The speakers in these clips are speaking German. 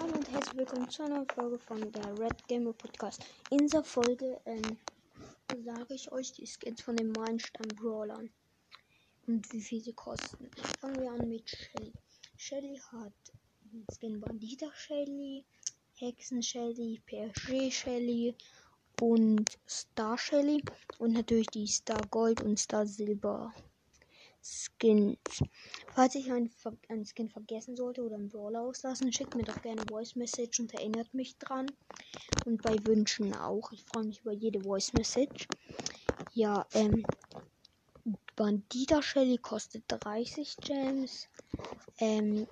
Hallo und herzlich willkommen zu einer Folge von der Red Gamer Podcast. In dieser Folge ähm, sage ich euch die Skins von den Meilenstein Brawlern und wie viel sie kosten. Fangen wir an mit Shelly. Shelly hat den Skin Bandita Shelly, Hexen Shelly, PSG Shelly und Star Shelly und natürlich die Star Gold und Star Silber Skins. Falls ich einen, einen Skin vergessen sollte oder einen Brawler auslassen, schickt mir doch gerne Voice Message und erinnert mich dran. Und bei Wünschen auch. Ich freue mich über jede Voice Message. Ja, ähm. Bandita Shelly kostet 30 Gems. Ähm.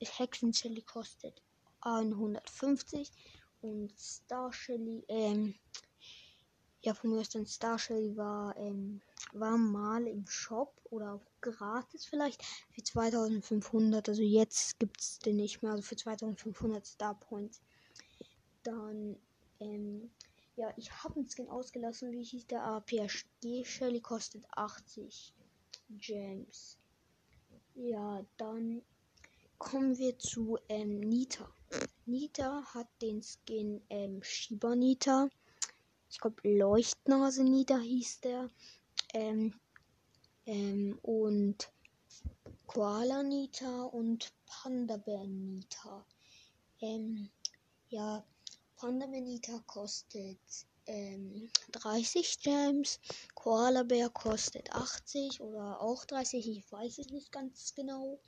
Hexen Shelly kostet 150. Und Star Shelly, ähm. Ja, von dann Star Shelly war, ähm war mal im Shop oder auch gratis vielleicht für 2500. Also jetzt gibt es den nicht mehr. Also für 2500 Star Points. Dann, ähm, ja, ich habe einen Skin ausgelassen. Wie hieß der APSG? Shelly kostet 80 Gems. Ja, dann kommen wir zu ähm, Nita. Nita hat den Skin ähm, Shiba Nita. Ich glaube, Leuchtnase Nita hieß der. Ähm, ähm, und Koala Nita und Panda Bear Nita. Ähm, ja, Panda Bear Nita kostet ähm, 30 Gems, Koala Bär kostet 80 oder auch 30, ich weiß es nicht ganz genau.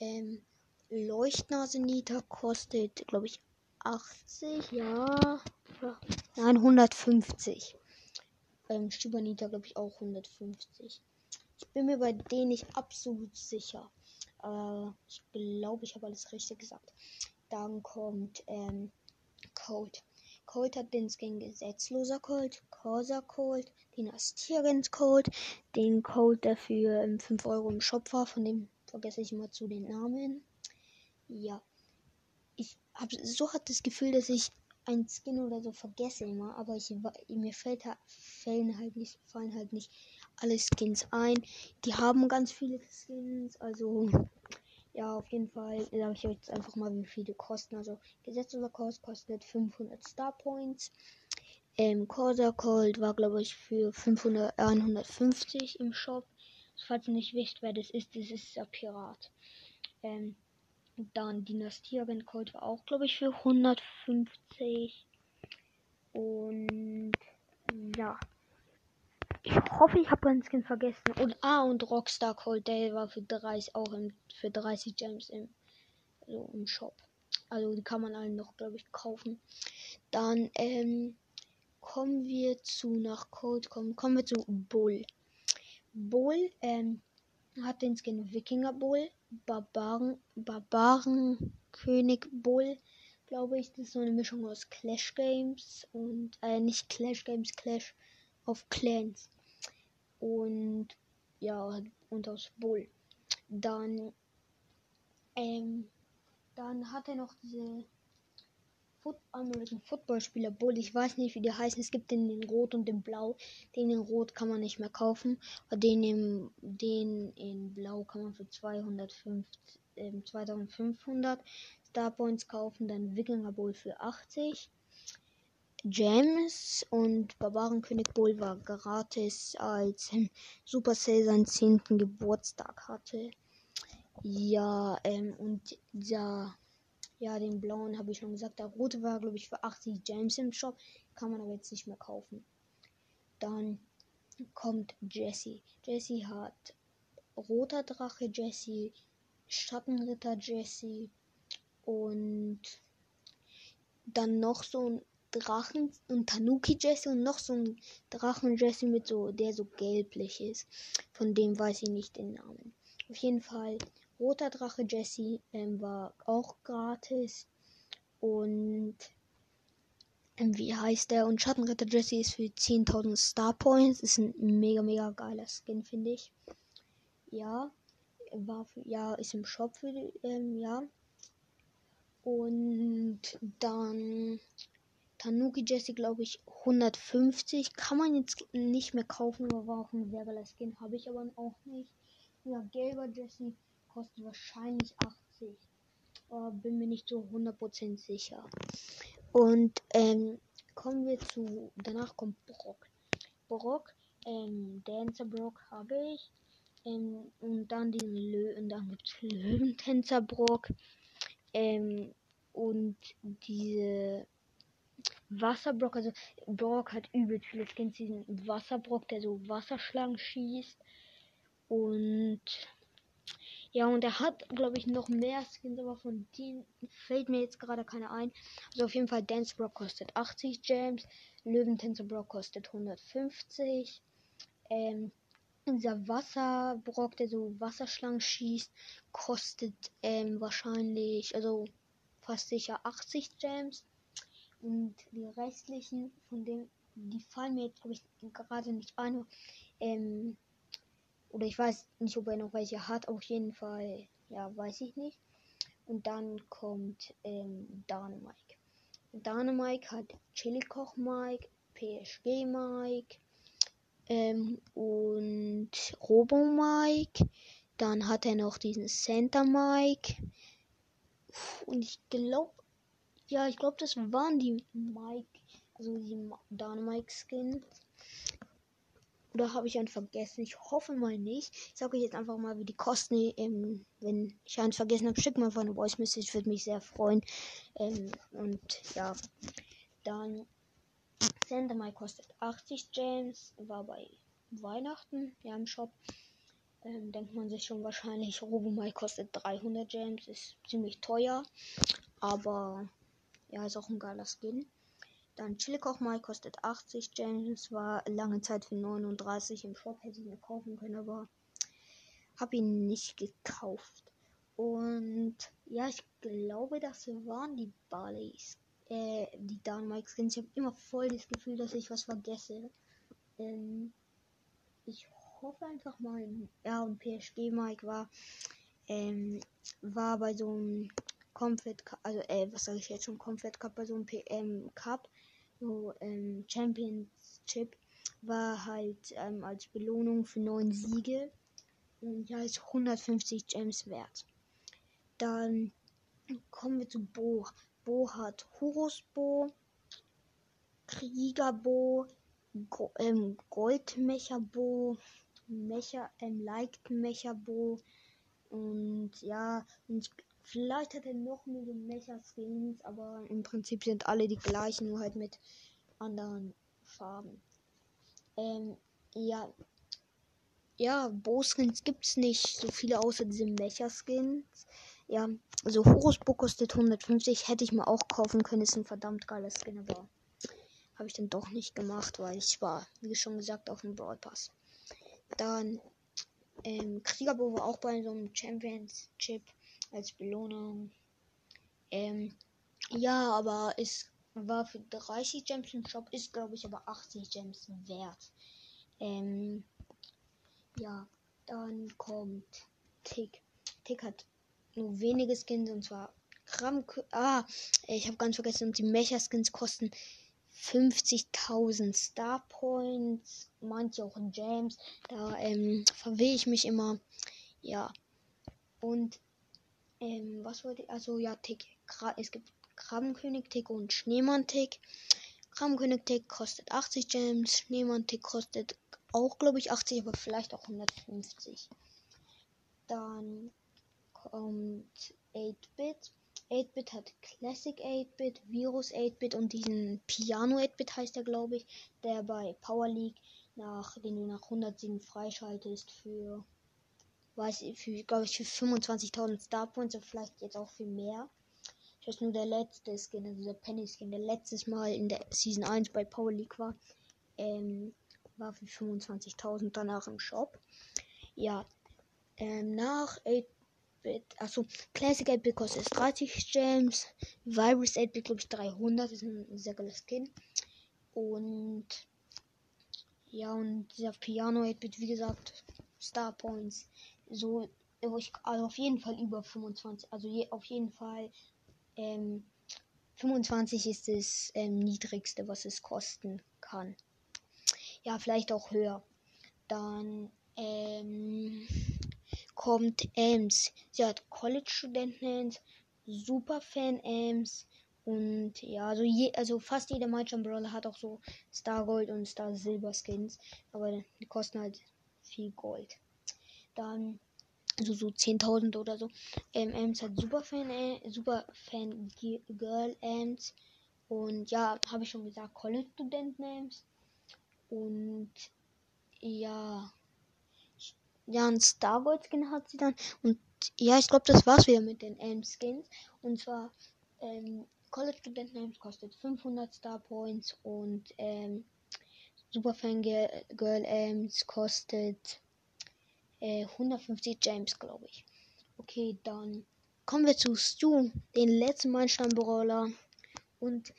Ähm, Leuchtnase Nita kostet, glaube ich, 80, ja, nein, 150 ähm, Stibanita, glaube ich, auch 150. Ich bin mir bei denen nicht absolut sicher. Äh, ich glaube, ich habe alles richtig gesagt. Dann kommt ähm, Code. Cold hat den Skin gesetzloser Cold, Corsa Cold, Dynastierens Cold, den Code, der für ähm, 5 Euro im Shop war, von dem vergesse ich immer zu den Namen. Ja. Ich habe so hat das Gefühl, dass ich ein Skin oder so vergesse immer, aber ich, mir fällt, fallen halt nicht, fallen halt nicht alle Skins ein. Die haben ganz viele Skins, also ja, auf jeden Fall sage ich euch jetzt einfach mal, wie viele kosten. Also gesetzter Kurs kostet 500 Star Points. Ähm, Corsa Cold war, glaube ich, für 500, 150 im Shop. Falls ihr nicht wisst, wer das ist, das ist der Pirat. Ähm, dann Dynastierin Colt war auch, glaube ich, für 150. Und ja. Ich hoffe, ich habe keinen Skin vergessen. Und ah, und Rockstar Cold, der war für 30 auch im, für 30 Gems im, also im Shop. Also die kann man allen noch, glaube ich, kaufen. Dann ähm, kommen wir zu nach Code, kommen, kommen wir zu Bull. Bull ähm, hat den Skin Wikinger Bull, Barbaren, Barbaren König Bull, glaube ich. Das ist so eine Mischung aus Clash Games und, äh, nicht Clash Games, Clash of Clans. Und, ja, und aus Bull. Dann, ähm, dann hat er noch diese Foot American Football Spieler Bull. Ich weiß nicht, wie die heißen. Es gibt den in Rot und in Blau. Den in Rot kann man nicht mehr kaufen. Den, im, den in Blau kann man für 250, äh, 2500 Star Points kaufen. Dann Wikinger Bull für 80. James und Barbarenkönig Bull war gratis, als Supercell seinen 10. Geburtstag hatte. Ja, ähm, und ja, ja, den blauen habe ich schon gesagt. Der rote war, glaube ich, für 80 James im Shop. Kann man aber jetzt nicht mehr kaufen. Dann kommt Jesse. Jesse hat roter Drache Jesse, Schattenritter Jesse und dann noch so ein Drachen und Tanuki Jesse und noch so ein Drachen Jesse mit so, der so gelblich ist. Von dem weiß ich nicht den Namen. Auf jeden Fall Roter Drache Jesse ähm, war auch gratis. Und ähm, wie heißt der? Und Schattenritter Jesse ist für 10.000 Star Points. Ist ein mega, mega geiler Skin, finde ich. Ja, war für, ja, ist im Shop für, ähm, ja. Und dann Tanuki Jesse, glaube ich, 150. Kann man jetzt nicht mehr kaufen, aber war auch ein sehr geiler Skin. Habe ich aber auch nicht. Ja, gelber Jesse kostet wahrscheinlich 80. aber bin mir nicht so 100% sicher. Und ähm, kommen wir zu, danach kommt Brock. Brock, ähm, Dancer Brock habe ich. Ähm, und dann den Lö und dann gibt es Löwentänzer Brock. Ähm, und diese Wasserbrock, also Brock hat übel viele Skins, diesen Wasserbrock, der so Wasserschlangen schießt. Und ja, und er hat, glaube ich, noch mehr Skins, aber von denen fällt mir jetzt gerade keine ein. Also auf jeden Fall Dance Brock kostet 80 Gems, Löwentänzer Brock kostet 150. Ähm, dieser Wasserbrock, der so Wasserschlangen schießt, kostet ähm, wahrscheinlich, also fast sicher 80 Gems. Und die restlichen, von denen, die fallen mir jetzt, glaube ich, gerade nicht ein. Ähm, oder ich weiß nicht, ob er noch welche hat. Auf jeden Fall, ja, weiß ich nicht. Und dann kommt ähm, Dynamike. Dynamike hat Chili Koch Mike, PSG Mike ähm, und Robo Mike. Dann hat er noch diesen Center Mike. Und ich glaube, ja, ich glaube, das waren die Mike, also die Dynamike Skins. Oder habe ich einen vergessen? Ich hoffe mal nicht. Ich sage euch jetzt einfach mal, wie die kosten. Ähm, wenn ich einen vergessen habe, schick mal von eine Voice Message. Würde mich sehr freuen. Ähm, und ja, dann Sandemai kostet 80 Gems. War bei Weihnachten ja im Shop. Ähm, denkt man sich schon wahrscheinlich. Robomai kostet 300 Gems. Ist ziemlich teuer. Aber ja, ist auch ein geiler Skin. Dann Chilikoch mal kostet 80 Gems. War lange Zeit für 39 im Shop. Hätte ich mir kaufen können, aber habe ihn nicht gekauft. Und ja, ich glaube, das waren die Barleys. Äh, die Dynamite Skins. Ich habe immer voll das Gefühl, dass ich was vergesse. Ähm, ich hoffe einfach mal. Ja, und PSG Mike war, ähm, war bei so einem Comfort also äh, was sage ich jetzt schon, Comfort Cup bei so einem PM Cup so ähm, Championship war halt ähm, als Belohnung für neun Siege und ja ist 150 Gems wert. Dann kommen wir zu Bo. Bo hat Horus Bo, Krieger Bo, Go ähm, Goldmecher Bo, Mecha, ähm, Liked Mecha Bo und ja, und Vielleicht hat er noch mehr Mecha-Skins, aber im Prinzip sind alle die gleichen, nur halt mit anderen Farben. Ähm, ja. Ja, Bo-Skins gibt's nicht so viele außer diese Mecha-Skins. Ja, also Horusbo kostet 150, hätte ich mir auch kaufen können, ist ein verdammt geiler Skin, aber habe ich dann doch nicht gemacht, weil ich war, wie schon gesagt, auf dem Broadpass. Dann ähm, Kriegerbo war auch bei so einem Championship als Belohnung. Ähm, ja, aber es war für 30 Gems im Shop, ist glaube ich aber 80 Gems wert. Ähm, ja, dann kommt Tick. Tick hat nur wenige Skins und zwar Kram. Ah, ich habe ganz vergessen, die Mecha Skins kosten 50.000 Star Points, manche auch in Gems. Da ähm, verwehe ich mich immer. Ja. Und ähm, was wollte ich? Also ja, Tick. Es gibt Krabbenkönig-Tick und Schneemann-Tick. Krabbenkönig-Tick kostet 80 Gems. Schneemann-Tick kostet auch, glaube ich, 80, aber vielleicht auch 150. Dann kommt 8-Bit. 8-Bit hat Classic 8-Bit, Virus 8-Bit und diesen Piano 8-Bit heißt er, glaube ich, der bei Power League nach, den du nach 107 freischaltest für weiß ich, für, glaube ich, für 25.000 Star Points und vielleicht jetzt auch für mehr. Ich weiß nur, der letzte Skin, also der Penny Skin, der letztes Mal in der Season 1 bei Power League war, ähm, war für 25.000 danach im Shop. Ja, ähm, nach 8-Bit, achso, Classic 8-Bit kostet 30 Gems, Virus 8-Bit, glaube ich, 300, das ist ein sehr geiler Skin. Und, ja, und dieser Piano 8-Bit, wie gesagt, Star Points so, ich, also auf jeden Fall über 25, also je, auf jeden Fall ähm, 25 ist das ähm, niedrigste, was es kosten kann. Ja, vielleicht auch höher. Dann ähm, kommt Ems. Sie hat College-Studenten Super Fan Amps und ja, also, je, also fast jeder Mindjump Brawler hat auch so Star Gold und Star Silber Skins, aber die kosten halt viel Gold. Dann also so 10.000 oder so. Ähm, Amps hat Super Fan, äh, Super Fan Girl Amps und ja, habe ich schon gesagt, College Studenten Amps und ja, ja, ein Star Gold Skin hat sie dann. Und ja, ich glaube, das war's wieder mit den Amp Skins. Und zwar ähm, College Student Names kostet 500 Star Points. Und ähm, Superfan Girl Amps kostet äh, 150 James, glaube ich. Okay, dann kommen wir zu Stu, den letzten Meilenstein-Brawler. Und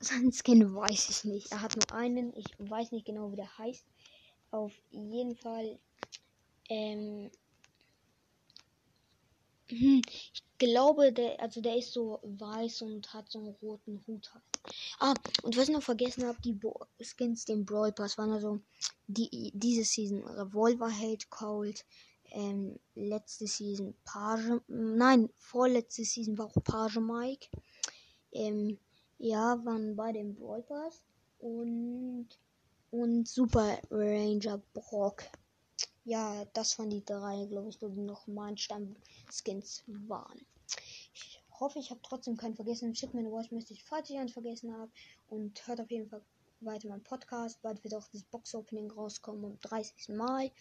sein Skin weiß ich nicht. Er hat nur einen. Ich weiß nicht genau, wie der heißt. Auf jeden Fall. Ähm, hm, ich glaube, der, also der ist so weiß und hat so einen roten Hut. Halt. Ah, und was ich noch vergessen habe, die Bo Skins, den Brawl Pass waren also die, diese Season Revolver Hate Cold, ähm, letzte Season Page, nein, vorletzte Season war auch Page Mike. Ähm, ja, waren bei dem Brawl Pass und, und Super Ranger Brock ja, das waren die drei, glaube ich, die noch mein Stamm-Skins waren. Ich hoffe, ich habe trotzdem keinen vergessen. Schickt mir eine Voice-Message, falls ich einen vergessen habe. Und hört auf jeden Fall weiter meinen Podcast. Bald wird auch das Box-Opening rauskommen am 30. Mai.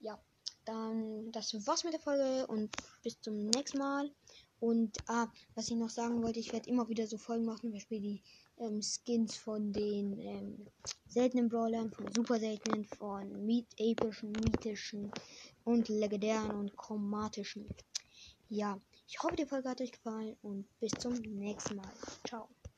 Ja, dann das war's mit der Folge und bis zum nächsten Mal. Und ah, was ich noch sagen wollte, ich werde immer wieder so Folgen machen, zum Beispiel die ähm, Skins von den ähm, seltenen Brawlern, von super seltenen, von Miet epischen, mythischen und legendären und chromatischen. Ja, ich hoffe, die Folge hat euch gefallen und bis zum nächsten Mal. Ciao.